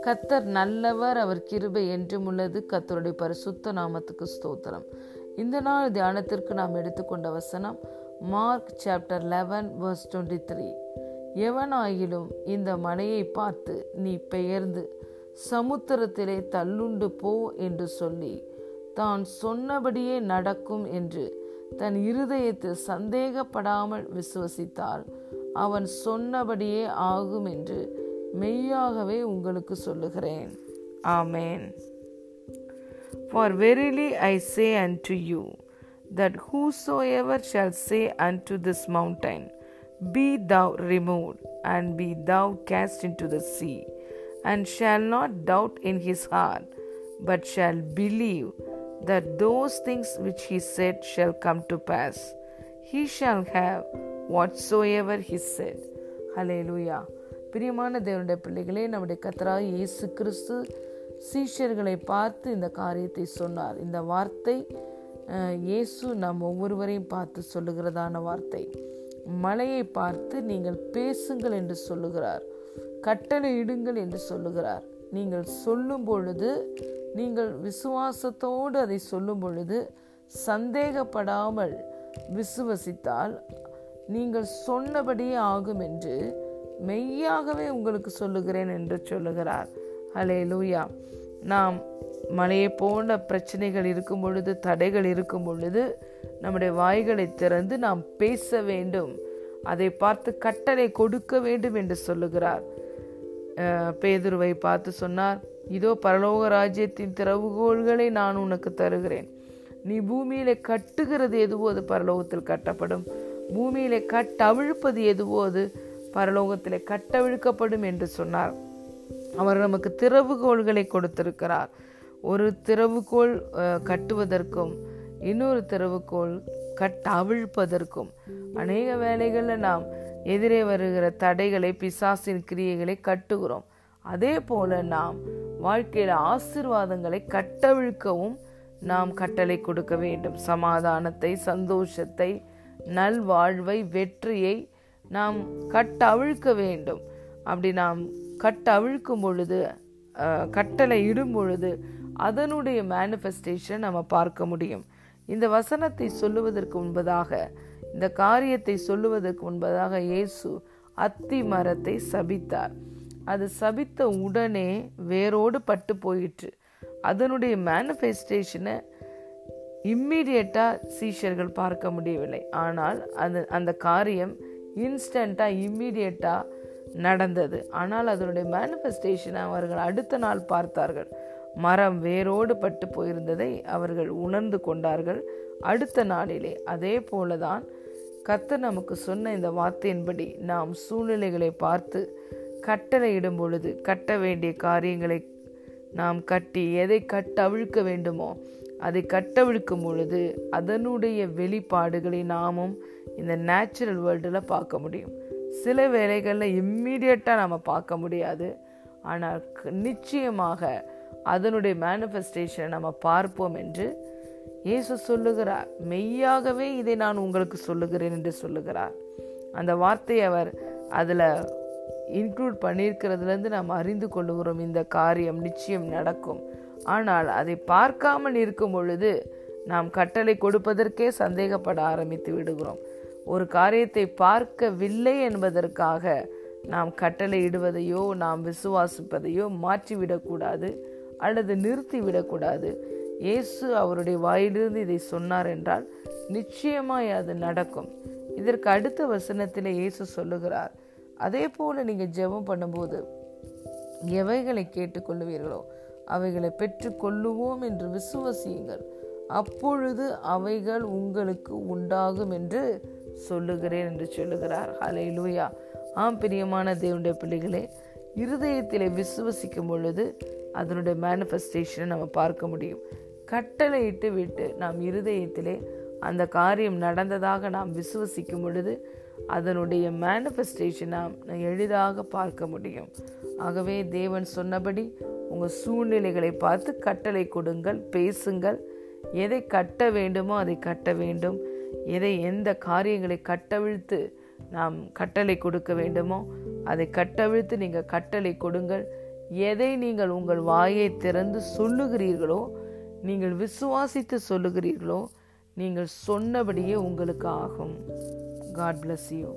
கத்தர் நல்லவர் அவர் கிருபை என்றும் உள்ளது. கத்தருடைய பரிசுத்த நாமத்துக்கு ஸ்தோத்திரம். இந்த நாள் தியானத்திற்கு நாம் எடுத்துக்கொண்ட வசனம் Mark chapter eleven verse twenty three. எவனாயிலும் இந்த மலையை பார்த்து நீ பெயர்ந்து சமுத்திரத்திலே தள்ளுண்டு போ என்று சொல்லி தான் சொன்னபடியே நடக்கும் என்று தன் இருதயத்தில் சந்தேகப்படாமல் விசுவசித்தால் அவன் சொன்னபடியே ஆகும் என்று மெய்யாகவே உங்களுக்கு சொல்லுகிறேன் ஆமேன் For verily I say unto you, that whosoever shall say unto this mountain, Be thou removed, and be thou cast into the sea, and shall not doubt in his heart, but shall believe that those things which he said shall come to pass, he shall have whatsoever he said. Hallelujah. பிரியமான தேவனுடைய பிள்ளைகளே நம்முடைய கத்தராக இயேசு கிறிஸ்து சீஷர்களை பார்த்து இந்த காரியத்தை சொன்னார். இந்த வார்த்தை இயேசு நம் ஒவ்வொருவரையும் பார்த்து சொல்லுகிறதான வார்த்தை. மலையை பார்த்து நீங்கள் பேசுங்கள் என்று சொல்லுகிறார். கட்டளை இடுங்கள் என்று சொல்லுகிறார். நீங்கள் சொல்லும் பொழுது நீங்கள் விசுவாசத்தோடு அதை சொல்லும் பொழுது சந்தேகப்படாமல் விசுவசித்தால் நீங்கள் சொன்னபடியே ஆகும் என்று மெய்யாகவே உங்களுக்கு சொல்லுகிறேன் என்று சொல்லுகிறார். ஹலே லூயா நாம் மலையை போன்ற பிரச்சனைகள் இருக்கும் பொழுது தடைகள் இருக்கும் பொழுது நம்முடைய வாய்களை திறந்து நாம் பேச வேண்டும். அதை பார்த்து கட்டளை கொடுக்க வேண்டும் என்று சொல்லுகிறார். பேதுருவை பார்த்து சொன்னார் இதோ பரலோக ராஜ்யத்தின் திறவுகோள்களை நான் உனக்கு தருகிறேன். நீ பூமியில கட்டுகிறது எதுவோ அது பரலோகத்தில் கட்டப்படும்? பூமியில கட்டவிழ்ப்பது எதுவோ அது பரலோகத்தில் கட்டவிழ்க்கப்படும்? என்று சொன்னார். அவர் நமக்கு திறவுகோள்களை கொடுத்திருக்கிறார். ஒரு திறவுகோள் கட்டுவதற்கும் இன்னொரு திறவுகோள் கட்ட அவிழ்ப்பதற்கும் அநேக வேலைகளில் நாம் எதிரே வருகிற தடைகளை பிசாசின் கிரியைகளை கட்டுகிறோம். அதே போல நாம் வாழ்க்கையில் ஆசிர்வாதங்களை கட்டவிழ்க்கவும் நாம் கட்டளை கொடுக்க வேண்டும். சமாதானத்தை சந்தோஷத்தை நல்வாழ்வை வெற்றியை நாம் கட்டவிழ்க்க வேண்டும். அப்படி நாம் கட்டவிழ்க்கும் பொழுது கட்டளை இடும் பொழுது அதனுடைய மேனிஃபெஸ்டேஷன் நம்ம பார்க்க முடியும். இந்த வசனத்தை சொல்லுவதற்கு முன்பதாக இந்த காரியத்தை சொல்லுவதற்கு முன்பதாக இயேசு அத்தி மரத்தை சபித்தார். அது சபித்த உடனே வேரோடு பட்டு போயிற்று. அதனுடைய மேனிஃபெஸ்டேஷனை இம்மிடியட்டாக சீஷர்கள் பார்க்க முடியவில்லை. ஆனால் அந்த அந்த காரியம் இன்ஸ்டண்ட்டாக இம்மிடியட்டாக நடந்தது. ஆனால் அதனுடைய மேனிஃபெஸ்டேஷனை அவர்கள் அடுத்த நாள் பார்த்தார்கள். மரம் வேரோடு பட்டு போயிருந்ததை அவர்கள் உணர்ந்து கொண்டார்கள். அடுத்த நாளிலே அதே போலதான் கத்த நமக்கு சொன்ன இந்த வார்த்தையின்படி நாம் சூழ்நிலைகளை பார்த்து கட்டளையிடும் பொழுது கட்ட வேண்டிய காரியங்களை நாம் கட்டி எதை கட்டவிழ்க்க வேண்டுமோ அதை கட்டவிழ்க்கும் பொழுது அதனுடைய வெளிப்பாடுகளை நாமும் இந்த நேச்சுரல் வேர்ல்டில் பார்க்க முடியும். சில வேலைகளில் இம்மீடியட்டாக நம்ம பார்க்க முடியாது. ஆனால் நிச்சயமாக அதனுடைய மேனிஃபெஸ்டேஷனை நம்ம பார்ப்போம் என்று இயேசு சொல்லுகிறார். மெய்யாகவே இதை நான் உங்களுக்கு சொல்லுகிறேன் என்று சொல்லுகிறார். அந்த வார்த்தை அவர் அதில் இன்க்ளூட் பண்ணியிருக்கிறதுலேருந்து நாம் அறிந்து கொள்ளுகிறோம். இந்த காரியம் நிச்சயம் நடக்கும். ஆனால் அதை பார்க்காமல் இருக்கும் பொழுது நாம் கட்டளை கொடுப்பதற்கே சந்தேகப்பட ஆரம்பித்து விடுகிறோம். ஒரு காரியத்தை பார்க்கவில்லை என்பதற்காக நாம் கட்டளை இடுவதையோ நாம் விசுவாசிப்பதையோ மாற்றிவிடக்கூடாது. அல்லது நிறுத்திவிடக்கூடாது. இயேசு அவருடைய வாயிலிருந்து இதை சொன்னார் என்றால் நிச்சயமாய் அது நடக்கும். இதற்கு அடுத்த வசனத்தில் இயேசு சொல்லுகிறார் அதே போல நீங்கள் ஜெபம் பண்ணும்போது எவைகளை கேட்டுக்கொள்ளுவீர்களோ அவைகளை பெற்றுக்கொள்ளுவோம் என்று விசுவசியுங்கள். அப்பொழுது அவைகள் உங்களுக்கு உண்டாகும் என்று சொல்லுகிறேன் என்று சொல்லுகிறார். ஹலை லூயா ஆம் பிரியமான தேவனுடைய பிள்ளைகளே இருதயத்தில் விசுவசிக்கும் பொழுது அதனுடைய மேனிஃபெஸ்டேஷனை நம்ம பார்க்க முடியும். கட்டளையிட்டு விட்டு நாம் இருதயத்திலே அந்த காரியம் நடந்ததாக நாம் விசுவசிக்கும் பொழுது அதனுடைய மேனிஃபெஸ்டேஷன் நாம் எளிதாக பார்க்க முடியும். ஆகவே தேவன் சொன்னபடி உங்கள் சூழ்நிலைகளை பார்த்து கட்டளை கொடுங்கள் பேசுங்கள். எதை கட்ட வேண்டுமோ அதை கட்ட வேண்டும். எதை எந்த காரியங்களை கட்டவிழ்த்து நாம் கட்டளை கொடுக்க வேண்டுமோ அதை கட்டவிழ்த்து நீங்கள் கட்டளை கொடுங்கள். எதை நீங்கள் உங்கள் வாயை திறந்து சொல்லுகிறீர்களோ நீங்கள் விசுவாசித்து சொல்லுகிறீர்களோ நீங்கள் சொன்னபடியே உங்களுக்கு ஆகும். God bless you